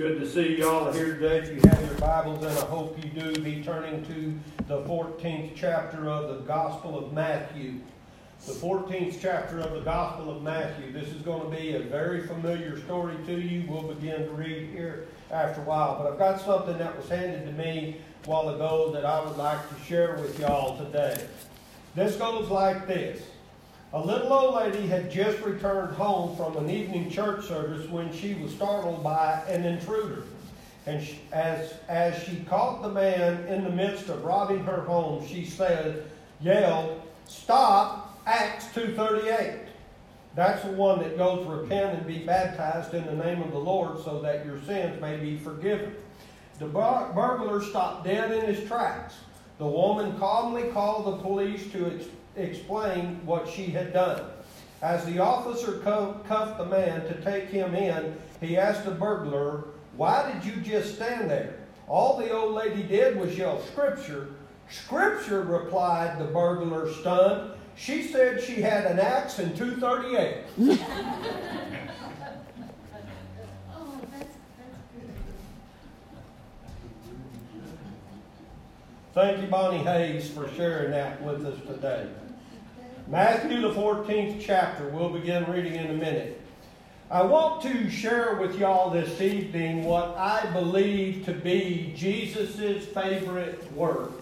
Good to see y'all here today. If you have your Bibles, and I hope you do, be turning to the 14th chapter of the Gospel of Matthew. The 14th chapter of the Gospel of Matthew. This is going to be a very familiar story to you. We'll begin to read here after a while. But I've got something that was handed to me a while ago that I would like to share with y'all today. This goes like this. A little old lady had just returned home from an evening church service when she was startled by an intruder. And she, as, as she caught the man in the midst of robbing her home, she said, yelled, Stop, Acts 2.38. That's the one that goes repent and be baptized in the name of the Lord so that your sins may be forgiven. The burglar stopped dead in his tracks. The woman calmly called the police to explain what she had done. As the officer cuffed the man to take him in, he asked the burglar, Why did you just stand there? All the old lady did was yell, Scripture. Scripture, replied the burglar, stunned. She said she had an axe and 238. Thank you, Bonnie Hayes, for sharing that with us today. Matthew, the 14th chapter. We'll begin reading in a minute. I want to share with y'all this evening what I believe to be Jesus' favorite word.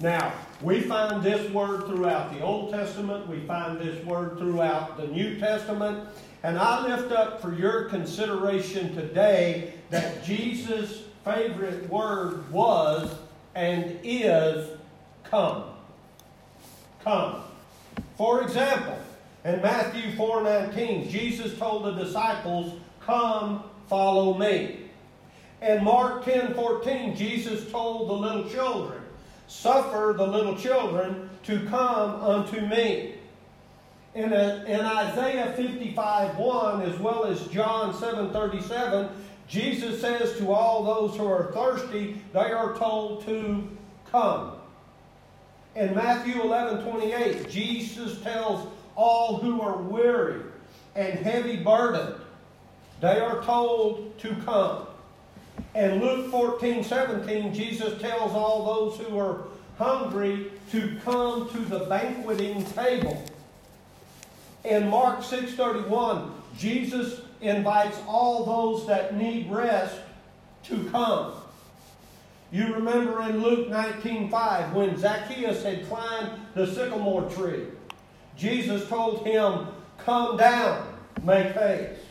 Now, we find this word throughout the Old Testament, we find this word throughout the New Testament, and I lift up for your consideration today that Jesus' favorite word was and is come. Come. For example, in Matthew 4:19, Jesus told the disciples, "Come, follow me." In Mark 10:14, Jesus told the little children, "Suffer the little children to come unto me." In, a, in Isaiah 55:1 as well as John 7:37, Jesus says to all those who are thirsty, they are told to come. In Matthew 11 28, Jesus tells all who are weary and heavy burdened, they are told to come. In Luke 14 17, Jesus tells all those who are hungry to come to the banqueting table. In Mark 6 31, Jesus invites all those that need rest to come. You remember in Luke 19:5 when Zacchaeus had climbed the sycamore tree. Jesus told him, "Come down, make haste."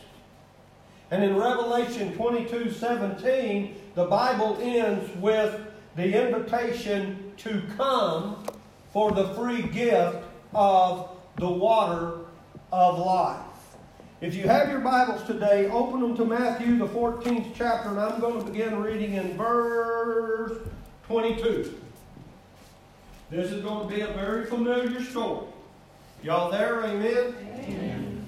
And in Revelation 22:17, the Bible ends with the invitation to come for the free gift of the water of life. If you have your Bibles today, open them to Matthew, the 14th chapter, and I'm going to begin reading in verse 22. This is going to be a very familiar story. Y'all there? Amen? Amen.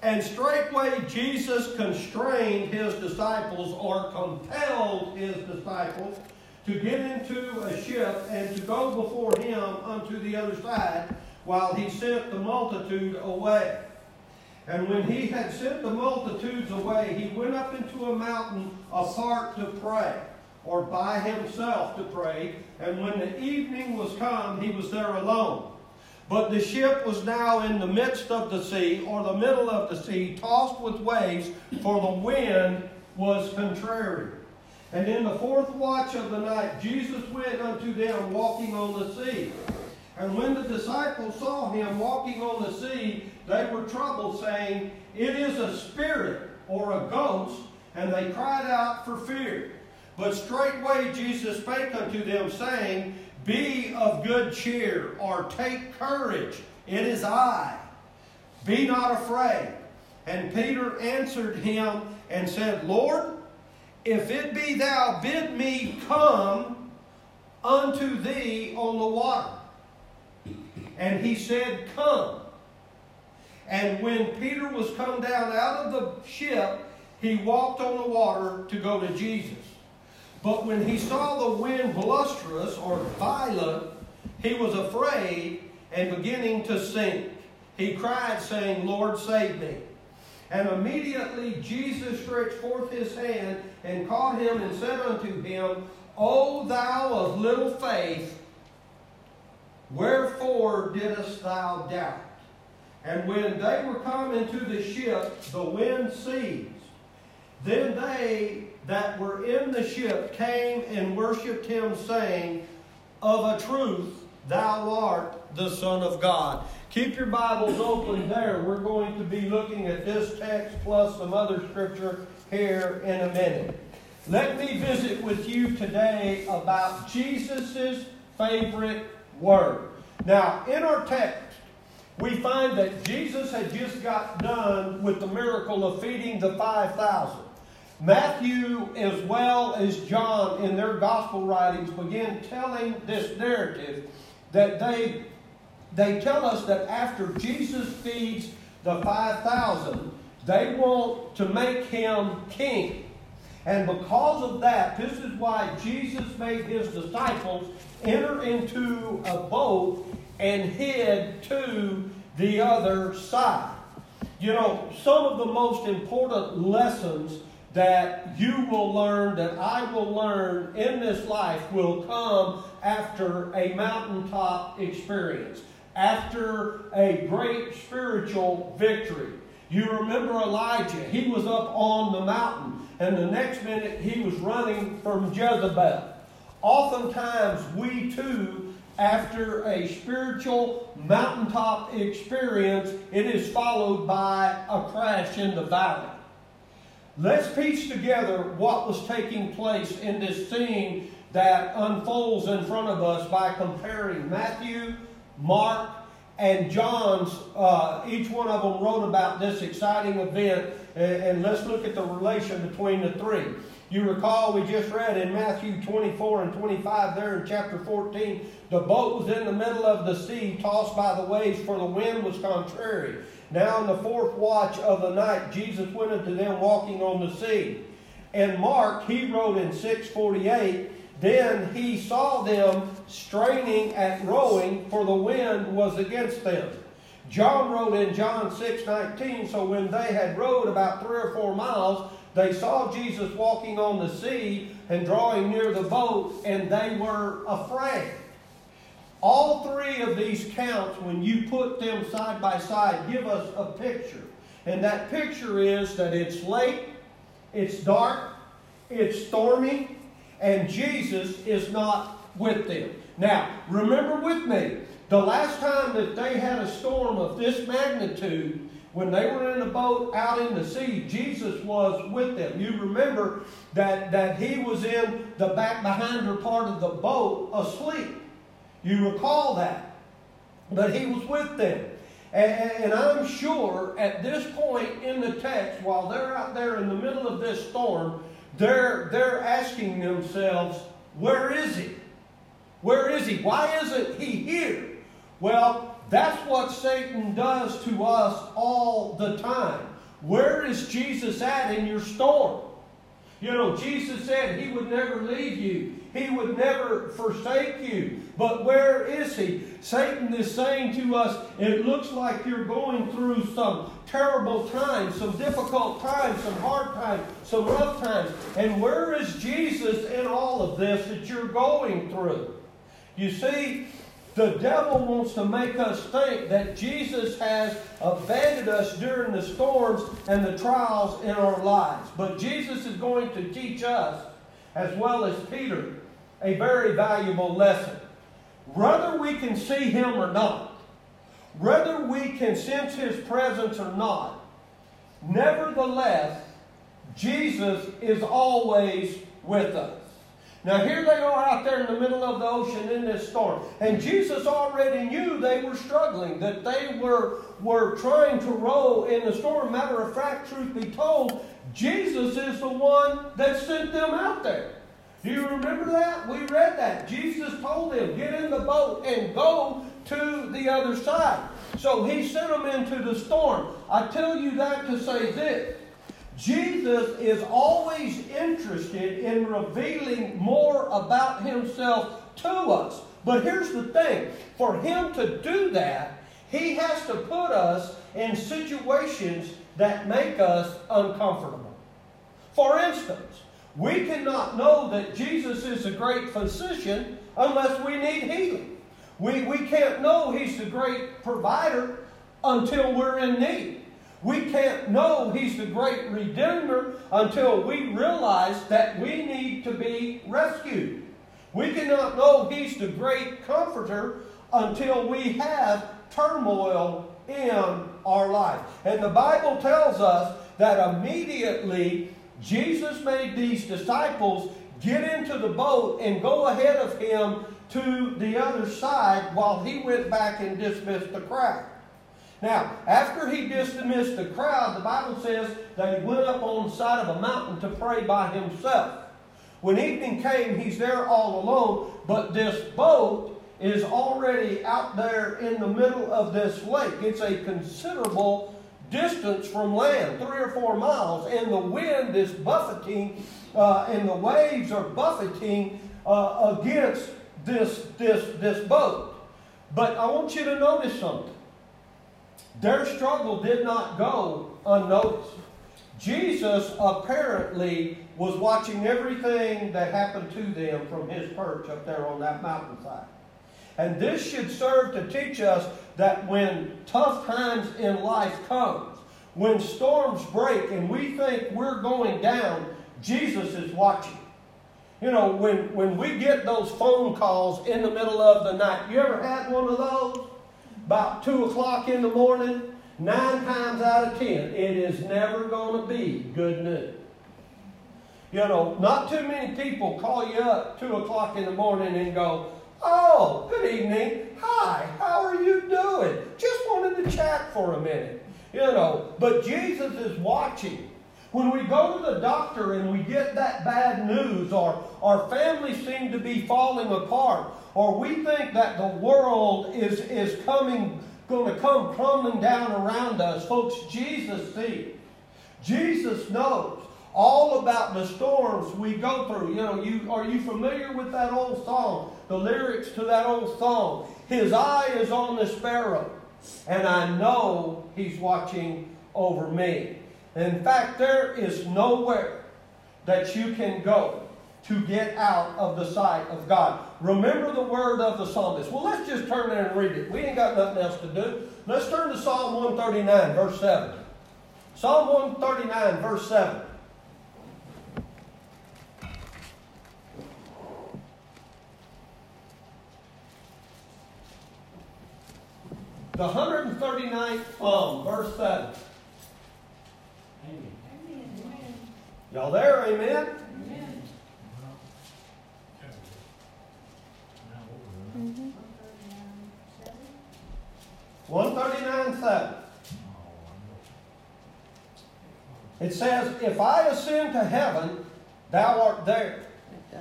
And straightway Jesus constrained his disciples or compelled his disciples to get into a ship and to go before him unto the other side while he sent the multitude away. And when he had sent the multitudes away, he went up into a mountain apart to pray, or by himself to pray. And when the evening was come, he was there alone. But the ship was now in the midst of the sea, or the middle of the sea, tossed with waves, for the wind was contrary. And in the fourth watch of the night, Jesus went unto them walking on the sea. And when the disciples saw him walking on the sea, they were troubled, saying, It is a spirit or a ghost. And they cried out for fear. But straightway Jesus spake unto them, saying, Be of good cheer, or take courage, it is I. Be not afraid. And Peter answered him and said, Lord, if it be thou, bid me come unto thee on the water. And he said, Come. And when Peter was come down out of the ship, he walked on the water to go to Jesus. But when he saw the wind blusterous or violent, he was afraid and beginning to sink. He cried, saying, Lord, save me. And immediately Jesus stretched forth his hand and caught him and said unto him, O thou of little faith, wherefore didst thou doubt? And when they were come into the ship, the wind ceased. Then they that were in the ship came and worshipped him, saying, Of a truth, thou art the Son of God. Keep your Bibles open there. We're going to be looking at this text plus some other scripture here in a minute. Let me visit with you today about Jesus' favorite word. Now, in our text, we find that Jesus had just got done with the miracle of feeding the 5,000. Matthew, as well as John, in their gospel writings, begin telling this narrative that they, they tell us that after Jesus feeds the 5,000, they want to make him king. And because of that, this is why Jesus made his disciples enter into a boat and head to the other side. You know, some of the most important lessons that you will learn, that I will learn in this life, will come after a mountaintop experience, after a great spiritual victory. You remember Elijah, he was up on the mountain, and the next minute he was running from Jezebel. Oftentimes, we too after a spiritual mountaintop experience, it is followed by a crash in the valley. Let's piece together what was taking place in this scene that unfolds in front of us by comparing Matthew, Mark, and John's. Uh, each one of them wrote about this exciting event, and, and let's look at the relation between the three. You recall we just read in Matthew 24 and 25 there in chapter 14, the boat was in the middle of the sea, tossed by the waves, for the wind was contrary. Now in the fourth watch of the night, Jesus went unto them walking on the sea. And Mark, he wrote in 648, then he saw them straining at rowing, for the wind was against them. John wrote in John 6:19, so when they had rowed about three or four miles, they saw Jesus walking on the sea and drawing near the boat, and they were afraid. All three of these counts, when you put them side by side, give us a picture. And that picture is that it's late, it's dark, it's stormy, and Jesus is not with them. Now, remember with me, the last time that they had a storm of this magnitude, when they were in the boat out in the sea, Jesus was with them. You remember that, that he was in the back behind her part of the boat asleep. You recall that. But he was with them. And, and, I'm sure at this point in the text, while they're out there in the middle of this storm, they're, they're asking themselves, where is he? Where is he? Why isn't he here? Well, that's what Satan does to us all the time. Where is Jesus at in your storm? You know, Jesus said he would never leave you. He would never forsake you. But where is he? Satan is saying to us, it looks like you're going through some terrible times, some difficult times, some hard times, some rough times. And where is Jesus in all of this that you're going through? You see, the devil wants to make us think that Jesus has abandoned us during the storms and the trials in our lives. But Jesus is going to teach us, as well as Peter, a very valuable lesson. Whether we can see him or not, whether we can sense his presence or not, nevertheless, Jesus is always with us. Now, here they are out there in the middle of the ocean in this storm. And Jesus already knew they were struggling, that they were, were trying to row in the storm. Matter of fact, truth be told, Jesus is the one that sent them out there. Do you remember that? We read that. Jesus told them, get in the boat and go to the other side. So he sent them into the storm. I tell you that to say this Jesus is always interested in revealing more about himself to us. But here's the thing for him to do that, he has to put us in situations that make us uncomfortable. For instance, we cannot know that Jesus is a great physician unless we need healing. We, we can't know He's the great provider until we're in need. We can't know He's the great Redeemer until we realize that we need to be rescued. We cannot know He's the great Comforter until we have turmoil in our life. And the Bible tells us that immediately Jesus made these disciples get into the boat and go ahead of him to the other side while he went back and dismissed the crowd. Now, after he dismissed the crowd, the Bible says that he went up on the side of a mountain to pray by himself. When evening came, he's there all alone, but this boat is already out there in the middle of this lake. It's a considerable distance from land, three or four miles, and the wind is buffeting, uh, and the waves are buffeting uh, against this, this, this boat. But I want you to notice something. Their struggle did not go unnoticed. Jesus apparently was watching everything that happened to them from his perch up there on that mountainside. And this should serve to teach us that when tough times in life comes, when storms break and we think we're going down, Jesus is watching. You know, when, when we get those phone calls in the middle of the night, you ever had one of those? About 2 o'clock in the morning? Nine times out of ten, it is never going to be good news. You know, not too many people call you up 2 o'clock in the morning and go, Oh, good evening. Hi, how are you doing? Just wanted to chat for a minute. You know, but Jesus is watching. When we go to the doctor and we get that bad news, or our family seem to be falling apart, or we think that the world is, is coming, going to come crumbling down around us, folks, Jesus sees. Jesus knows all about the storms we go through. You know, you are you familiar with that old song? The lyrics to that old song. His eye is on the sparrow, and I know he's watching over me. In fact, there is nowhere that you can go to get out of the sight of God. Remember the word of the psalmist. Well, let's just turn there and read it. We ain't got nothing else to do. Let's turn to Psalm 139, verse 7. Psalm 139, verse 7. The 139th Psalm, um, verse 7. Y'all there? Amen? Amen. Mm-hmm. 139 7. It says, If I ascend to heaven, thou art there.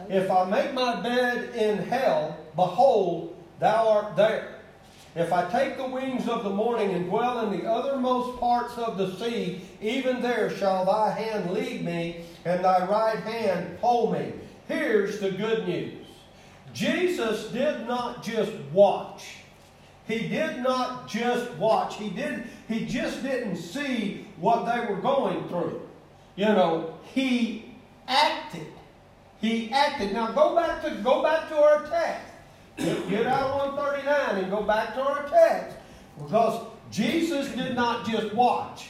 If I make my bed in hell, behold, thou art there. If I take the wings of the morning and dwell in the uttermost parts of the sea, even there shall thy hand lead me, and thy right hand hold me. Here's the good news Jesus did not just watch. He did not just watch. He did he just didn't see what they were going through. You know, he acted. He acted. Now go back to go back to our text. Get out of 139 and go back to our text. Because Jesus did not just watch.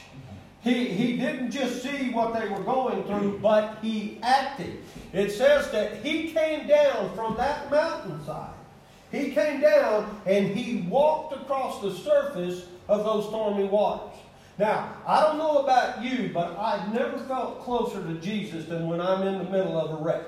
He, he didn't just see what they were going through, but he acted. It says that he came down from that mountainside. He came down and he walked across the surface of those stormy waters. Now, I don't know about you, but I've never felt closer to Jesus than when I'm in the middle of a wreck,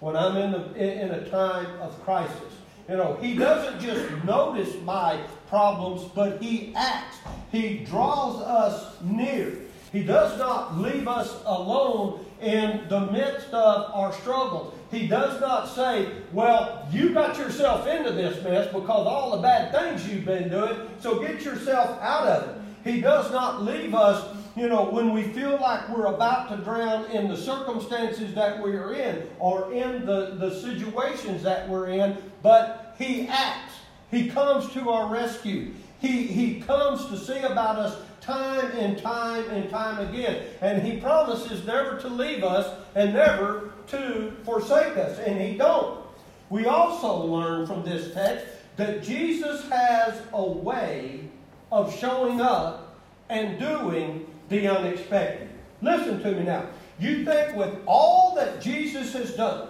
when I'm in, the, in a time of crisis. You know, he doesn't just notice my problems, but he acts. He draws us near. He does not leave us alone in the midst of our struggles. He does not say, Well, you got yourself into this mess because all the bad things you've been doing, so get yourself out of it. He does not leave us, you know, when we feel like we're about to drown in the circumstances that we are in or in the, the situations that we're in, but He acts. He comes to our rescue. He, he comes to see about us time and time and time again. And he promises never to leave us and never to forsake us. And he don't. We also learn from this text that Jesus has a way of showing up and doing the unexpected. Listen to me now. You think with all that Jesus has done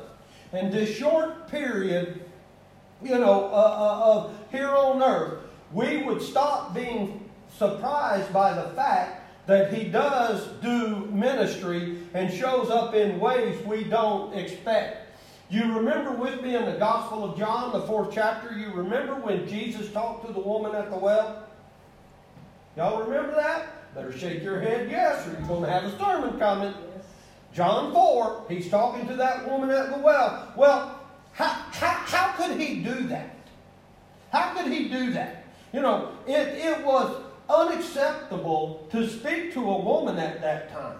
in this short period, you know, uh, uh, of here on earth, we would stop being surprised by the fact that he does do ministry and shows up in ways we don't expect. You remember with me in the Gospel of John, the fourth chapter, you remember when Jesus talked to the woman at the well? Y'all remember that? Better shake your head yes, or you're going to have a sermon coming. John 4, he's talking to that woman at the well. Well, how, how, how could he do that? How could he do that? You know, it, it was unacceptable to speak to a woman at that time.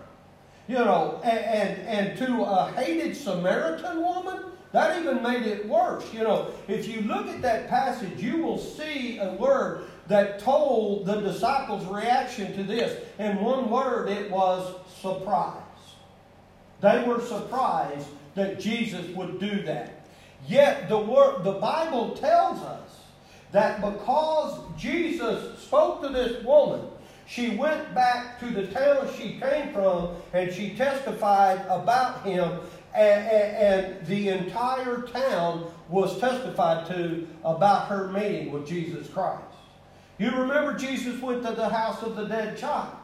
You know, and, and, and to a hated Samaritan woman, that even made it worse. You know, if you look at that passage, you will see a word that told the disciples' reaction to this. In one word, it was surprise. They were surprised that Jesus would do that. Yet the word, the Bible tells us that because Jesus spoke to this woman, she went back to the town she came from and she testified about him, and, and, and, the entire town was testified to about her meeting with Jesus Christ. You remember Jesus went to the house of the dead child,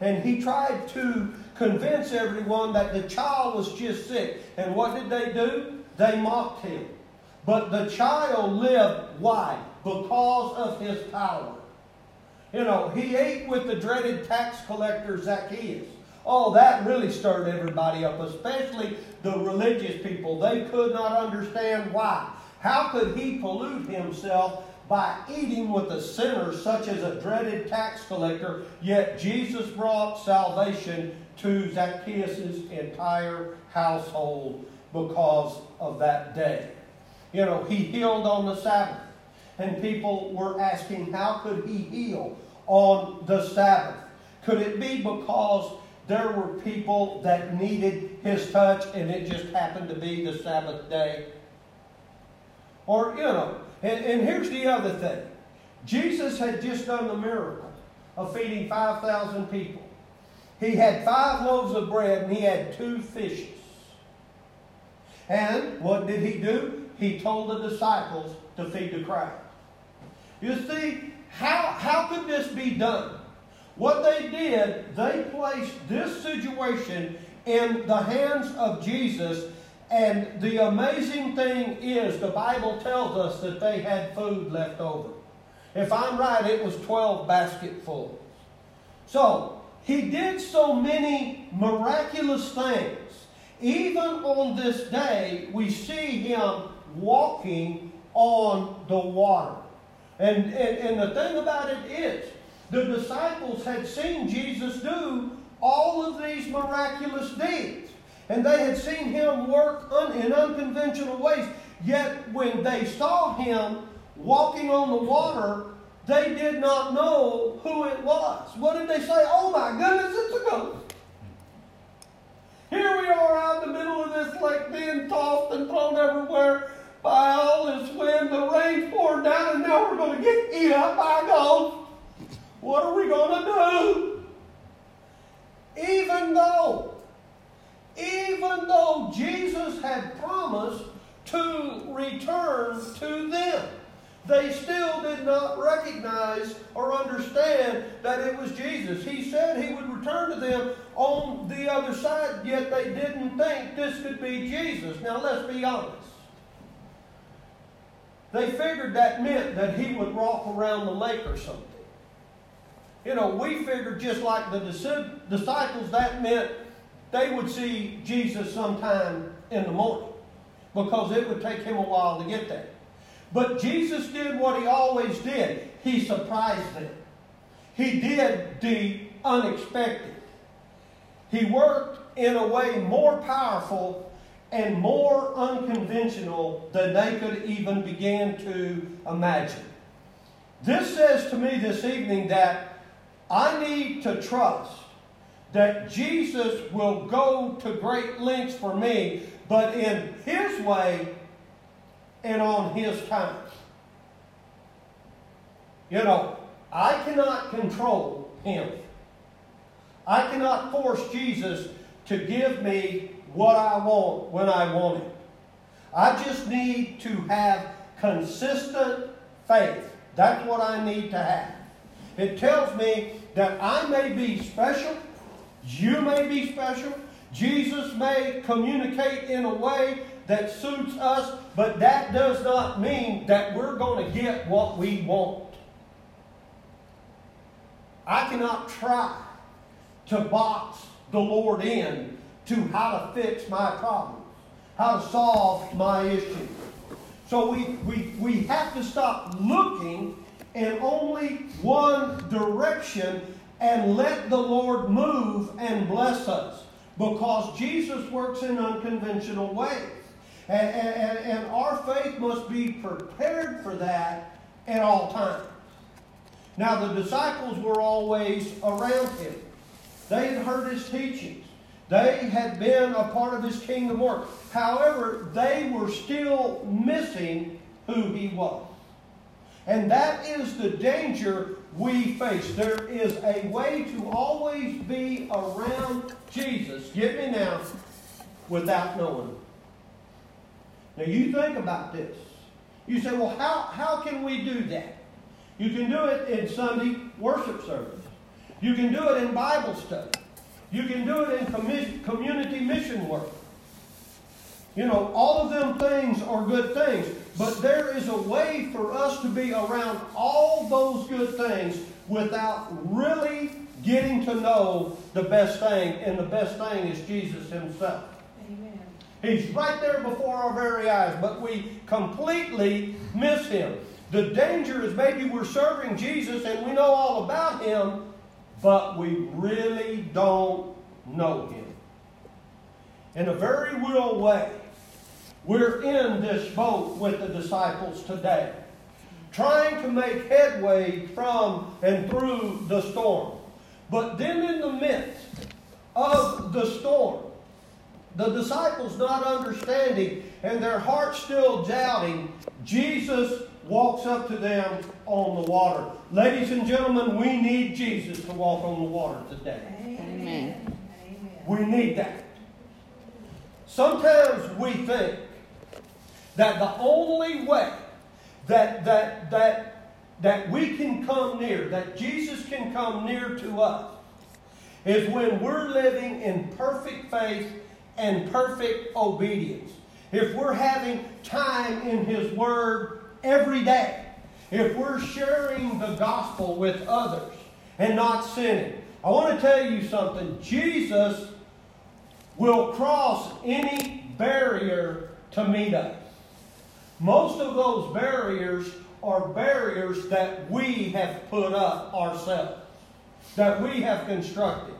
and he tried to convince everyone that the child was just sick. And what did they do? They mocked him. But the child lived. Why? Because of his power. You know, he ate with the dreaded tax collector Zacchaeus. Oh, that really stirred everybody up, especially the religious people. They could not understand why. How could he pollute himself by eating with a sinner such as a dreaded tax collector? Yet Jesus brought salvation to Zacchaeus' entire household because of that day. You know, he healed on the Sabbath. And people were asking, how could he heal on the Sabbath? Could it be because there were people that needed his touch and it just happened to be the Sabbath day? Or, you know, and, and here's the other thing Jesus had just done the miracle of feeding 5,000 people. He had five loaves of bread and he had two fishes. And what did he do? He told the disciples to feed the crowd. You see, how, how could this be done? What they did, they placed this situation in the hands of Jesus. And the amazing thing is, the Bible tells us that they had food left over. If I'm right, it was 12 basketfuls. So, he did so many miraculous things. Even on this day, we see him walking on the water. And, and, and the thing about it is, the disciples had seen Jesus do all of these miraculous deeds. And they had seen him work un, in unconventional ways. Yet when they saw him walking on the water, they did not know who it was. What did they say? Oh my goodness, it's a ghost. Here we are out in the middle of this lake being tossed and thrown everywhere by all this wind. The rain poured down and now we're going to get eaten up by a ghost. What are we going to do? Even though, even though Jesus had promised to return to them they still did not recognize or understand that it was Jesus. He said he would return to them on the other side, yet they didn't think this could be Jesus. Now, let's be honest. They figured that meant that he would walk around the lake or something. You know, we figured just like the disciples, that meant they would see Jesus sometime in the morning because it would take him a while to get there. But Jesus did what he always did. He surprised them. He did the unexpected. He worked in a way more powerful and more unconventional than they could even begin to imagine. This says to me this evening that I need to trust that Jesus will go to great lengths for me, but in His way and on His time. You know, I cannot control Him. I cannot force Jesus to give me what I want when I want it. I just need to have consistent faith. That's what I need to have. It tells me that I may be special, you may be special, Jesus may communicate in a way that suits us, but that does not mean that we're going to get what we want. I cannot try to box the Lord in to how to fix my problems, how to solve my issues. So we, we, we have to stop looking in only one direction and let the Lord move and bless us because Jesus works in unconventional ways. And, and, and our faith must be prepared for that at all times. Now, the disciples were always around him. They had heard his teachings. They had been a part of his kingdom work. However, they were still missing who he was. And that is the danger we face. There is a way to always be around Jesus, get me now, without knowing. Now you think about this. You say, well, how, how can we do that? You can do it in Sunday worship service. You can do it in Bible study. You can do it in community mission work. You know, all of them things are good things, but there is a way for us to be around all those good things without really getting to know the best thing, and the best thing is Jesus Himself. Amen. He's right there before our very eyes, but we completely miss Him. The danger is maybe we're serving Jesus and we know all about Him, but we really don't know Him. In a very real way, we're in this boat with the disciples today, trying to make headway from and through the storm. But then, in the midst of the storm, the disciples not understanding and their hearts still doubting, Jesus walks up to them on the water. Ladies and gentlemen, we need Jesus to walk on the water today. Amen. We need that. Sometimes we think that the only way that that that that we can come near, that Jesus can come near to us, is when we're living in perfect faith and perfect obedience. If we're having time in His Word every day. If we're sharing the gospel with others and not sinning, I want to tell you something. Jesus will cross any barrier to meet us. Most of those barriers are barriers that we have put up ourselves, that we have constructed.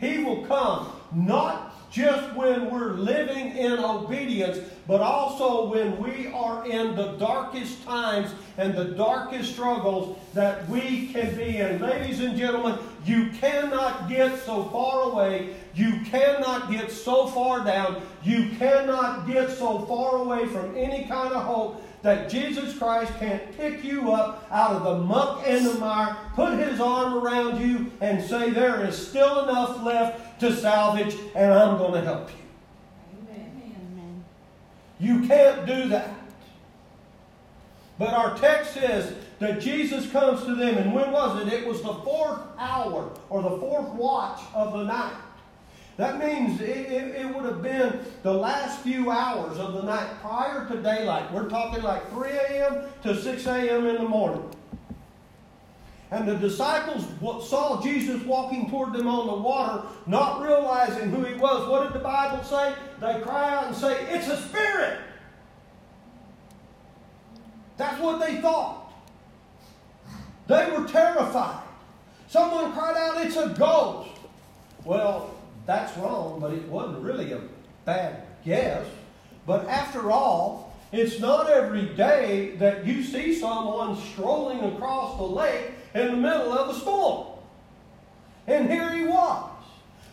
He will come not just when we're living in obedience, but also when we are in the darkest times and the darkest struggles that we can be in. Ladies and gentlemen, you cannot get so far away. You cannot get so far down. You cannot get so far away from any kind of hope that Jesus Christ can't pick you up out of the muck and the mire, put his arm around you, and say, There is still enough left to salvage, and I'm going to help you. Amen. You can't do that. But our text says that Jesus comes to them, and when was it? It was the fourth hour or the fourth watch of the night. That means it, it, it, would have been the last few hours of the night prior to daylight. We're talking like 3 a.m. to 6 a.m. in the morning. And the disciples saw Jesus walking toward them on the water, not realizing who he was. What did the Bible say? They cry out and say, It's a spirit. That's what they thought. They were terrified. Someone cried out, It's a ghost. Well, that's wrong, but it wasn't really a bad guess. But after all, It's not every day that you see someone strolling across the lake in the middle of a storm. And here he was.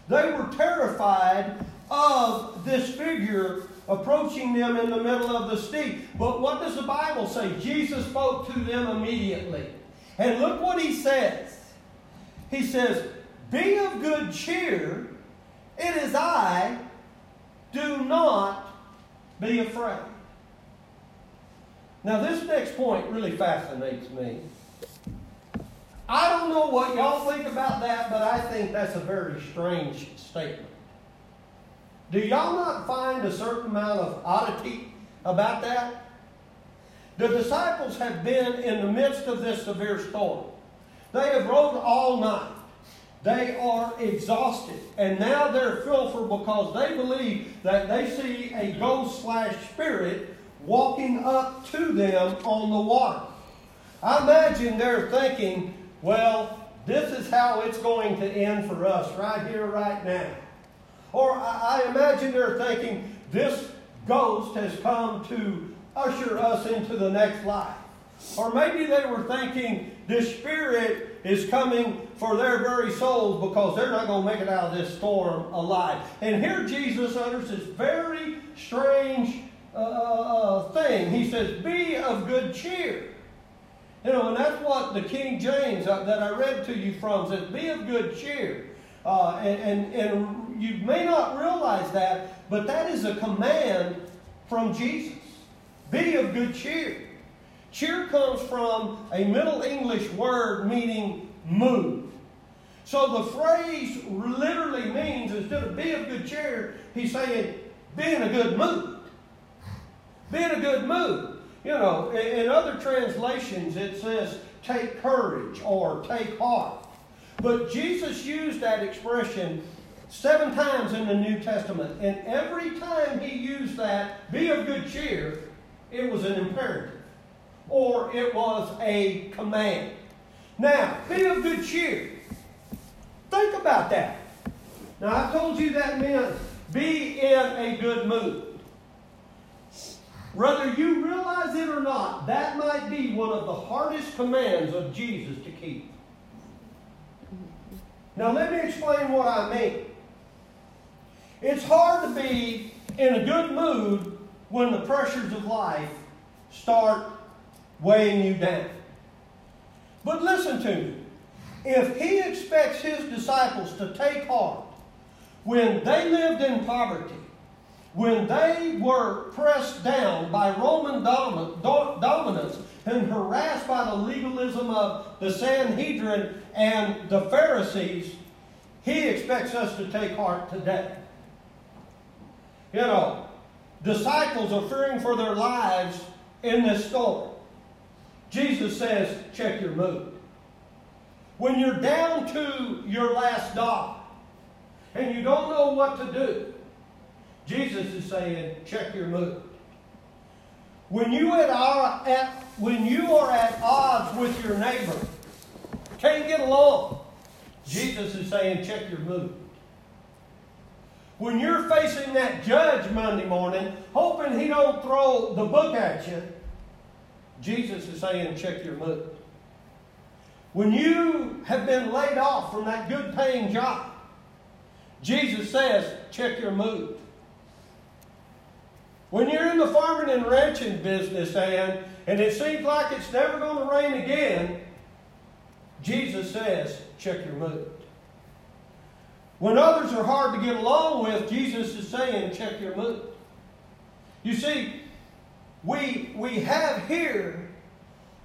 They were terrified of this figure approaching them in the middle of the sea. But what does the Bible say? Jesus spoke to them immediately. And look what he says. He says, Be of good cheer. It is I. Do not be afraid. Now, this next point really fascinates me. I don't know what y'all think about that, but I think that's a very strange statement. Do y'all not find a certain amount of oddity about that? The disciples have been in the midst of this severe storm. They have rowed all night. They are exhausted. And now they're fearful because they believe that they see a ghost slash spirit walking up to them on the water. I imagine they're thinking, well, this is how it's going to end for us right here, right now. Or I, imagine they're thinking, this ghost has come to usher us into the next life. Or maybe they were thinking, this spirit is coming for their very souls because they're not going to make it out of this storm alive. And here Jesus utters this very strange uh, uh, uh thing. He says, Be of good cheer. You know, and that's what the King James uh, that I read to you from says, Be of good cheer. Uh, and, and, and you may not realize that, but that is a command from Jesus. Be of good cheer. Cheer comes from a Middle English word meaning move. So the phrase literally means instead of be of good cheer, he's saying be in a good mood. Be in a good mood. You know, in, other translations it says take courage or take heart. But Jesus used that expression seven times in the New Testament. And every time he used that, be of good cheer, it was an imperative or it was a command. Now, be of good cheer. Think about that. Now, I told you that meant be in a good mood. Whether you realize it or not, that might be one of the hardest commands of Jesus to keep. Now, let me explain what I mean. It's hard to be in a good mood when the pressures of life start weighing you down. But listen to me. If he expects his disciples to take heart when they lived in poverty, when they were pressed down by Roman dominance and harassed by the legalism of the Sanhedrin and the Pharisees, he expects us to take heart today. You know, disciples are fearing for their lives in this story. Jesus says, check your mood. When you're down to your last dollar and you don't know what to do, Jesus is saying, check your mood. When you, are at, when you are at odds with your neighbor, can't get along, Jesus is saying, check your mood. When you're facing that judge Monday morning, hoping he don't throw the book at you, Jesus is saying, check your mood. When you have been laid off from that good paying job, Jesus says, check your mood. When you're in the farming and ranching business, and, and it seems like it's never going to rain again, Jesus says, check your mood. When others are hard to get along with, Jesus is saying, check your mood. You see, we, we have here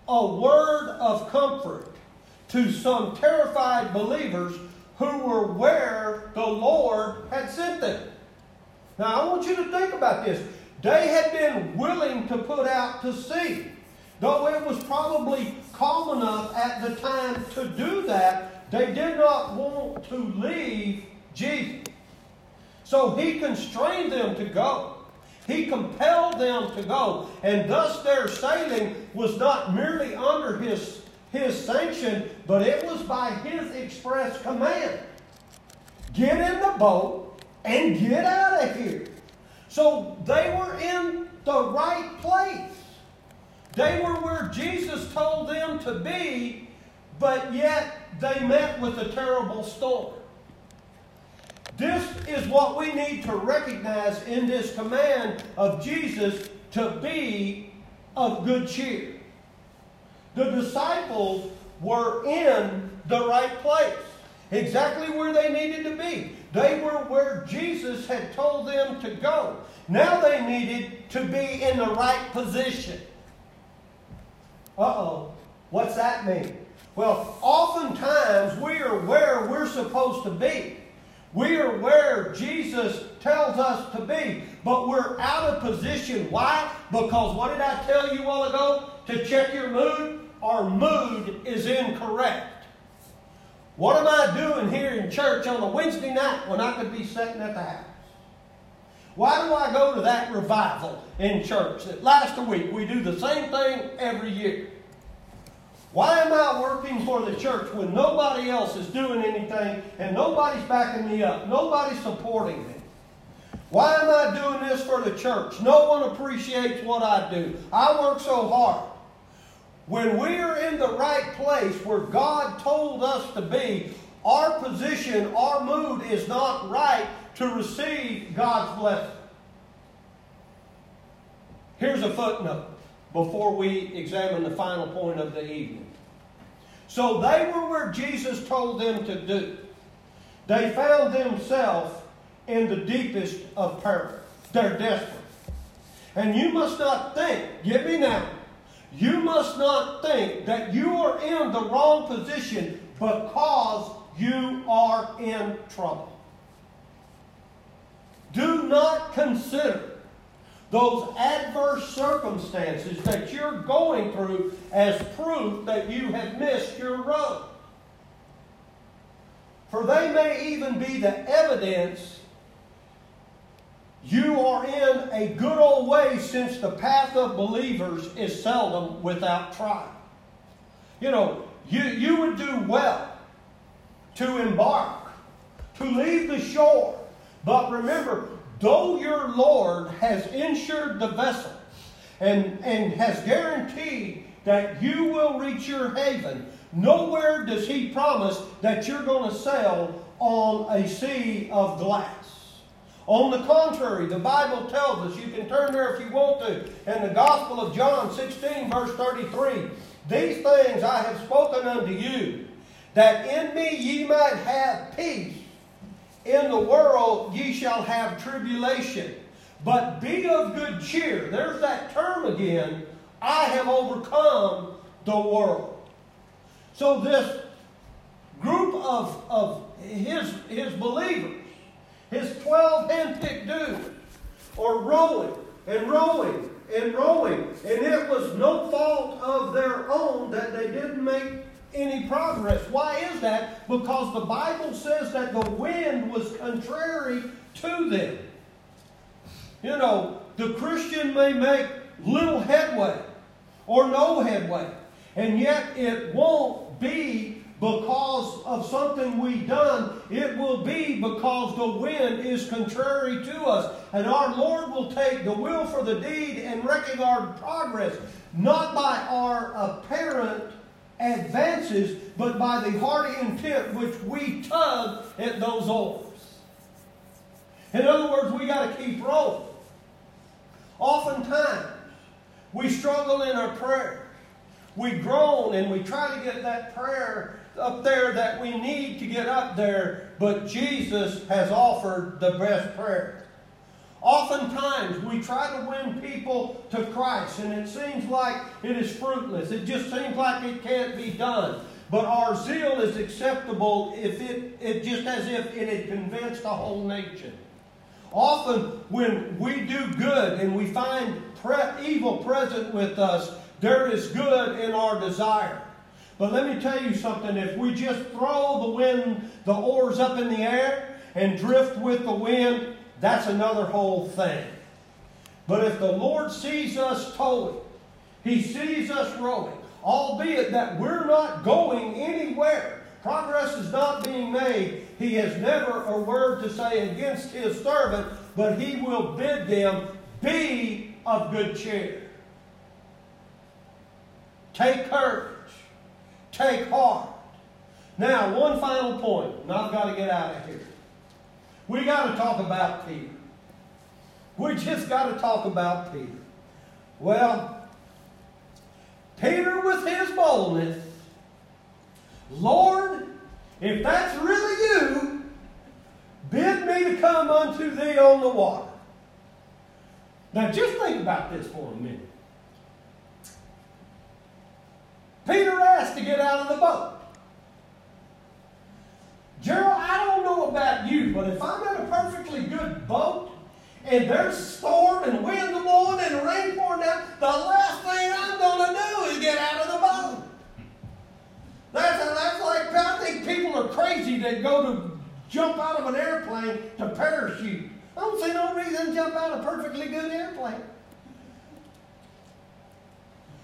a word of comfort to some terrified believers who were where the Lord had sent them. Now, I want you to think about this. They had been willing to put out to sea. Though it was probably calm enough at the time to do that, they did not want to leave Jesus. So he constrained them to go. He compelled them to go. And thus their sailing was not merely under his, his sanction, but it was by his express command. Get in the boat and get out of here. So they were in the right place. They were where Jesus told them to be, but yet they met with a terrible storm. This is what we need to recognize in this command of Jesus to be of good cheer. The disciples were in the right place, exactly where they needed to be. They were where Jesus had told them to go. Now they needed to be in the right position. Uh oh. What's that mean? Well, oftentimes we are where we're supposed to be. We are where Jesus tells us to be, but we're out of position. Why? Because what did I tell you all ago? To check your mood? Our mood is incorrect. What am I doing here in church on a Wednesday night when I could be sitting at the house? Why do I go to that revival in church that lasts a week? We do the same thing every year. Why am I working for the church when nobody else is doing anything and nobody's backing me up? Nobody's supporting me. Why am I doing this for the church? No one appreciates what I do. I work so hard. When we are in the right place where God told us to be, our position, our mood is not right to receive God's blessing. Here's a footnote before we examine the final point of the evening. So they were where Jesus told them to do. They found themselves in the deepest of peril. They're desperate. And you must not think, get me now, you must not think that you are in the wrong position because you are in trouble. Do not consider those adverse circumstances that you're going through as proof that you have missed your road. For they may even be the evidence you are in a good old way since the path of believers is seldom without trial. You know, you, you would do well to embark, to leave the shore. But remember, though your Lord has insured the vessel and, and has guaranteed that you will reach your haven, nowhere does he promise that you're going to sail on a sea of glass. On the contrary, the Bible tells us, you can turn there if you want to, in the Gospel of John 16, verse 33, These things I have spoken unto you, that in me ye might have peace. In the world ye shall have tribulation. But be of good cheer. There's that term again. I have overcome the world. So this group of, of his, his believers, his 12 handpicked dudes, are rowing and rowing and rowing. And it was no fault of their own that they didn't make any progress. Why is that? Because the Bible says that the wind was contrary to them. You know, the Christian may make little headway or no headway, and yet it won't be because of something we've done. It will be because the wind is contrary to us. And our Lord will take the will for the deed and reckon our progress, not by our apparent advances, but by the hearty intent which we tug at those oars. In other words, we got to keep rolling. Oftentimes, we struggle in our prayer. We groan and we try to get that prayer up there that we need to get up there, but Jesus has offered the best prayer. Oftentimes, we try to win people to Christ, and it seems like it is fruitless. It just seems like it can't be done. But our zeal is acceptable if it, it just as if it had convinced a whole nation. Often, when we do good and we find pre- evil present with us, there is good in our desire. But let me tell you something. If we just throw the wind, the oars up in the air and drift with the wind, that's another whole thing. But if the Lord sees us towing, He sees us rowing, albeit that we're not going anywhere, progress is not being made, He has never a word to say against His servant, but He will bid them be of good cheer. Take courage. Take heart. Now, one final point, and I've got to get out of here. We got to talk about Peter. We just got to talk about Peter. Well, Peter with his boldness, Lord, if that's really you, bid me to come unto thee on the water. Now just think about this for a minute. Peter asked to get out of the boat. Gerald, I don't know about you, but if I'm in a perfectly good boat and there's a storm and wind blowing and rain pouring down, the last thing I'm going to do is get out of the boat. That's, that's like, I think people are crazy that go to jump out of an airplane to parachute. I don't see no reason to jump out of a perfectly good airplane.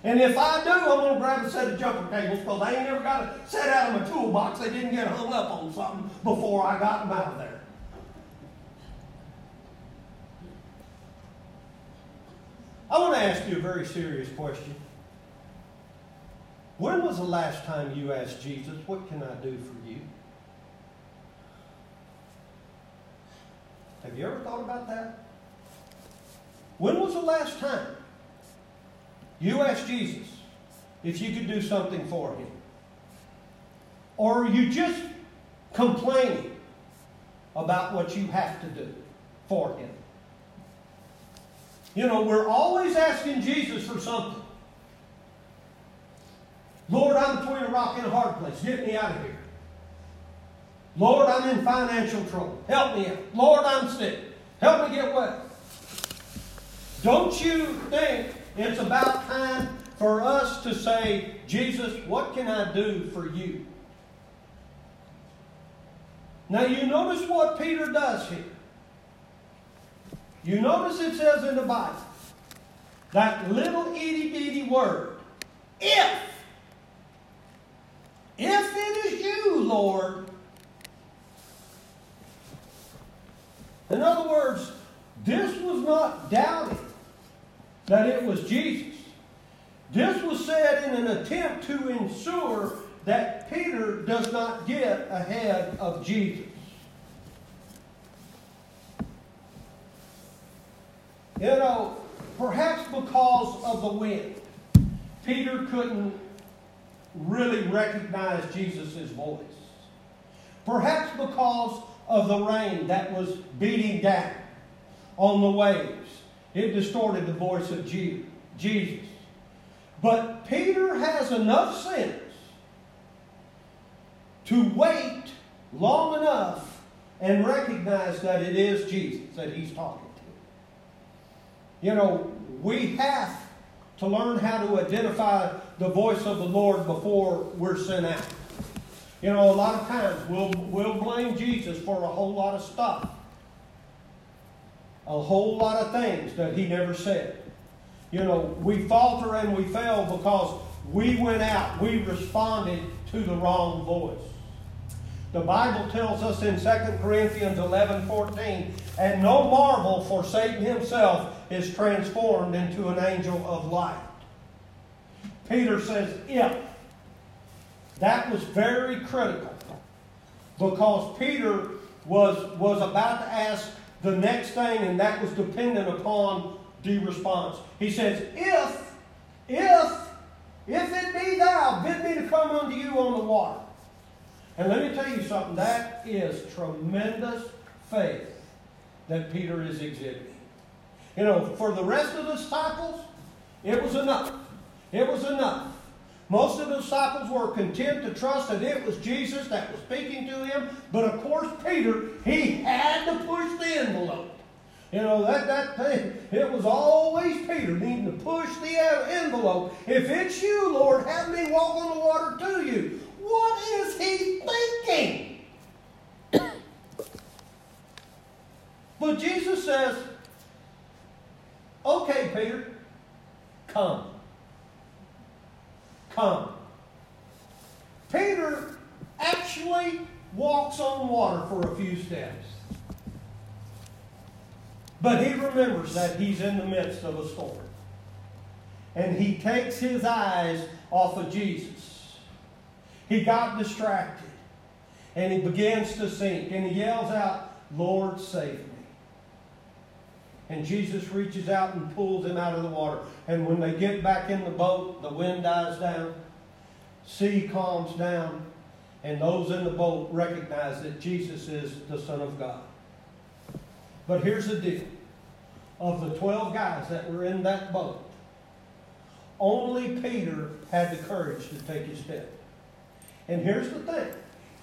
And if I do, I'm going to grab a set of jumper cables because I ain't never got a set out of my toolbox. They didn't get hung up on something before I got them out of there. I want to ask you a very serious question. When was the last time you asked Jesus, What can I do for you? Have you ever thought about that? When was the last time you ask Jesus if you could do something for him? Or are you just complaining about what you have to do for him? You know, we're always asking Jesus for something. Lord, I'm between a rock and a hard place. Get me out of here. Lord, I'm in financial trouble. Help me out. Lord, I'm sick. Help me get well. Don't you think it's about time for us to say, Jesus, what can I do for you? Now, you notice what Peter does here. You notice it says in the Bible that little itty bitty word, if. If it is you, Lord. In other words, this was not doubting that it was Jesus. This was said in an attempt to ensure that Peter does not get ahead of Jesus. You know, perhaps because of the wind, Peter couldn't really recognize Jesus' voice. Perhaps because of the rain that was beating down on the waves, it distorted the voice of Jesus. But Peter has enough sense to wait long enough and recognize that it is Jesus that he's talking to. You know, we have to learn how to identify the voice of the Lord before we're sent out. You know, a lot of times we'll, we'll blame Jesus for a whole lot of stuff, a whole lot of things that he never said. You know, we falter and we fail because we went out, we responded to the wrong voice. The Bible tells us in 2 Corinthians 11 14, and no marvel, for Satan himself is transformed into an angel of light. Peter says, if. That was very critical because Peter was, was about to ask the next thing, and that was dependent upon the response. He says, If, if, if it be thou, bid me to come unto you on the water. And let me tell you something, that is tremendous faith that Peter is exhibiting. You know, for the rest of the disciples, it was enough. It was enough. Most of the disciples were content to trust that it was Jesus that was speaking to him. But of course, Peter, he had to push the envelope. You know, that, that thing, it was always Peter needing to push the envelope. If it's you, Lord, have me walk on the water to you. What is he thinking? but Jesus says, okay, Peter, come come. Peter actually walks on water for a few steps. But he remembers that he's in the midst of a storm. And he takes his eyes off of Jesus. He got distracted. And he begins to sink. And he yells out, Lord, save me. And Jesus reaches out and pulls him out of the water. And when they get back in the boat, the wind dies down, sea calms down, and those in the boat recognize that Jesus is the Son of God. But here's the deal of the 12 guys that were in that boat, only Peter had the courage to take his step. And here's the thing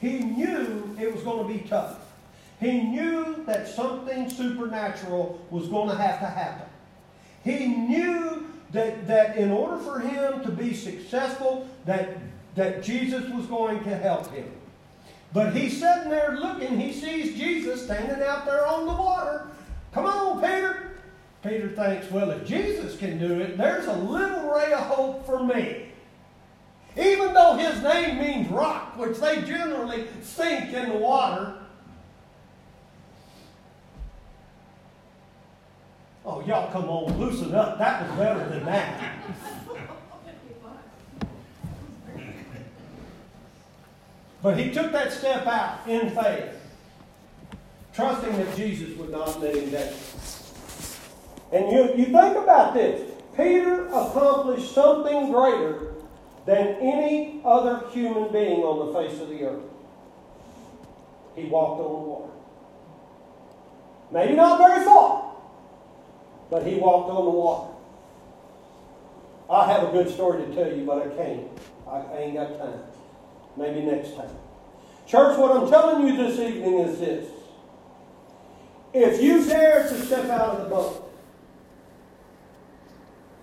he knew it was going to be tough. He knew that something supernatural was going to have to happen. He knew that, that in order for him to be successful, that, that Jesus was going to help him. But he's sitting there looking, he sees Jesus standing out there on the water. Come on, Peter. Peter thinks, well, if Jesus can do it, there's a little ray of hope for me. Even though his name means rock, which they generally sink in the water, Oh, y'all come on, loosen up. That was better than that. but he took that step out in faith, trusting that Jesus would not let him down. And you, you think about this Peter accomplished something greater than any other human being on the face of the earth. He walked on the water. Maybe not very far but he walked on the water. I have a good story to tell you, but I can't. I ain't got time. Maybe next time. Church, what I'm telling you this evening is this. If you dare to step out of the boat,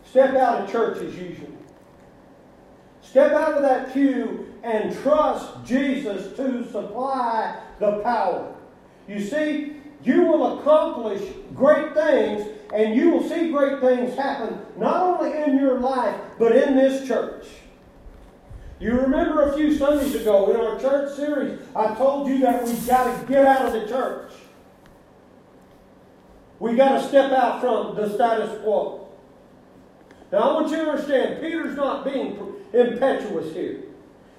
step out of church as usual. Step out of that pew and trust Jesus to supply the power. You see, you will accomplish great things and you will see great things happen not only in your life, but in this church. You remember a few Sundays ago in our church series, I told you that we've got to get out of the church. We've got to step out from the status quo. Now, I want you to understand, Peter's not being impetuous here.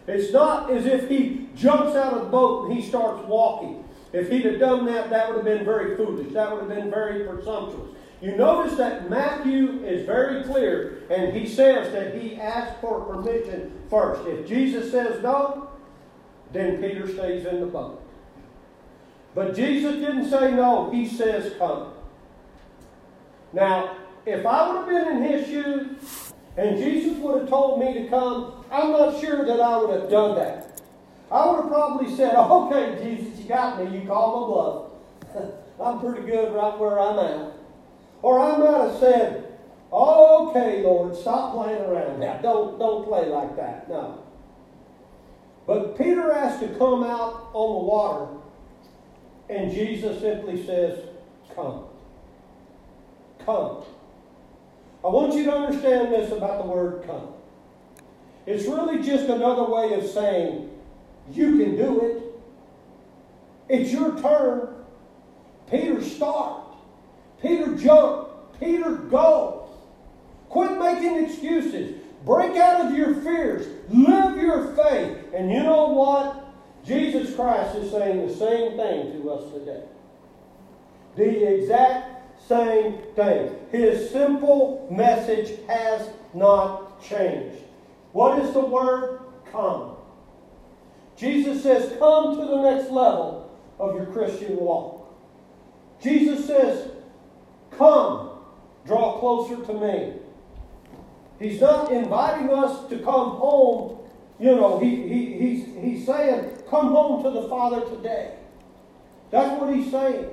It's not as if he jumps out of the boat and he starts walking. If he'd have done that, that would have been very foolish. That would have been very presumptuous. You notice that Matthew is very clear, and he says that he asked for permission first. If Jesus says no, then Peter stays in the boat. But Jesus didn't say no, he says come. Now, if I would have been in his shoes and Jesus would have told me to come, I'm not sure that I would have done that. I would have probably said, okay, Jesus, you got me. You called my bluff. I'm pretty good right where I'm at. Or I might have said, oh, okay, Lord, stop playing around now. Don't, don't play like that. No. But Peter asked to come out on the water, and Jesus simply says, Come. Come. I want you to understand this about the word come. It's really just another way of saying, You can do it. It's your turn. Peter, start. Peter, jump. Peter, go. Quit making excuses. Break out of your fears. Live your faith. And you know what? Jesus Christ is saying the same thing to us today. The exact same thing. His simple message has not changed. What is the word? Come. Jesus says, Come to the next level of your Christian walk. Jesus says, Come, draw closer to me. He's not inviting us to come home. You know, he, he, he's, he's saying, come home to the Father today. That's what he's saying.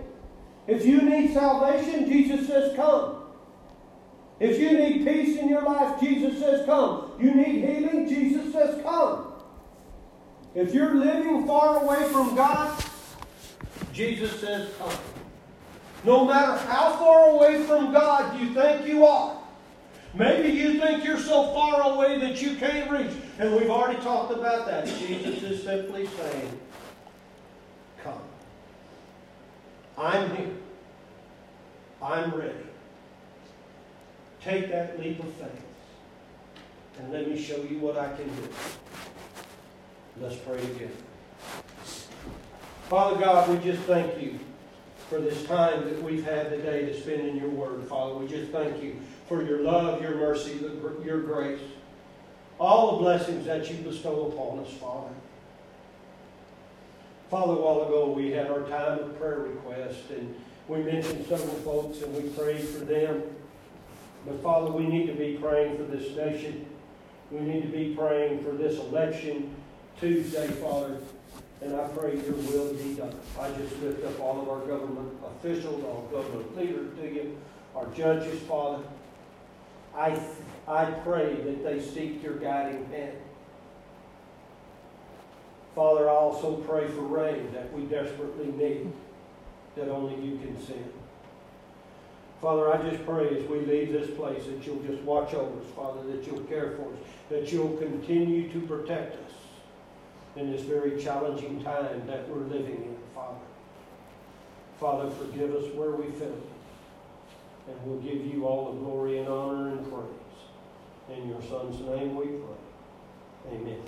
If you need salvation, Jesus says, come. If you need peace in your life, Jesus says, come. You need healing, Jesus says, come. If you're living far away from God, Jesus says, come. No matter how far away from God you think you are. Maybe you think you're so far away that you can't reach. And we've already talked about that. Jesus is simply saying, Come. I'm here. I'm ready. Take that leap of faith and let me show you what I can do. Let's pray together. Father God, we just thank you for this time that we've had today to spend in your word, Father. We just thank you for your love, your mercy, your grace, all the blessings that you bestow upon us, Father. Father, a while ago we had our time of prayer request, and we mentioned several folks, and we prayed for them. But Father, we need to be praying for this nation. We need to be praying for this election Tuesday, Father. And I pray your will be done. I just lift up all of our government officials, all government leaders to you, our judges, Father. I, I pray that they seek your guiding hand. Father, I also pray for rain that we desperately need, that only you can send. Father, I just pray as we leave this place that you'll just watch over us, Father, that you'll care for us, that you'll continue to protect us in this very challenging time that we're living in, Father. Father, forgive us where we failed. And we'll give you all the glory and honor and praise. In your Son's name we pray.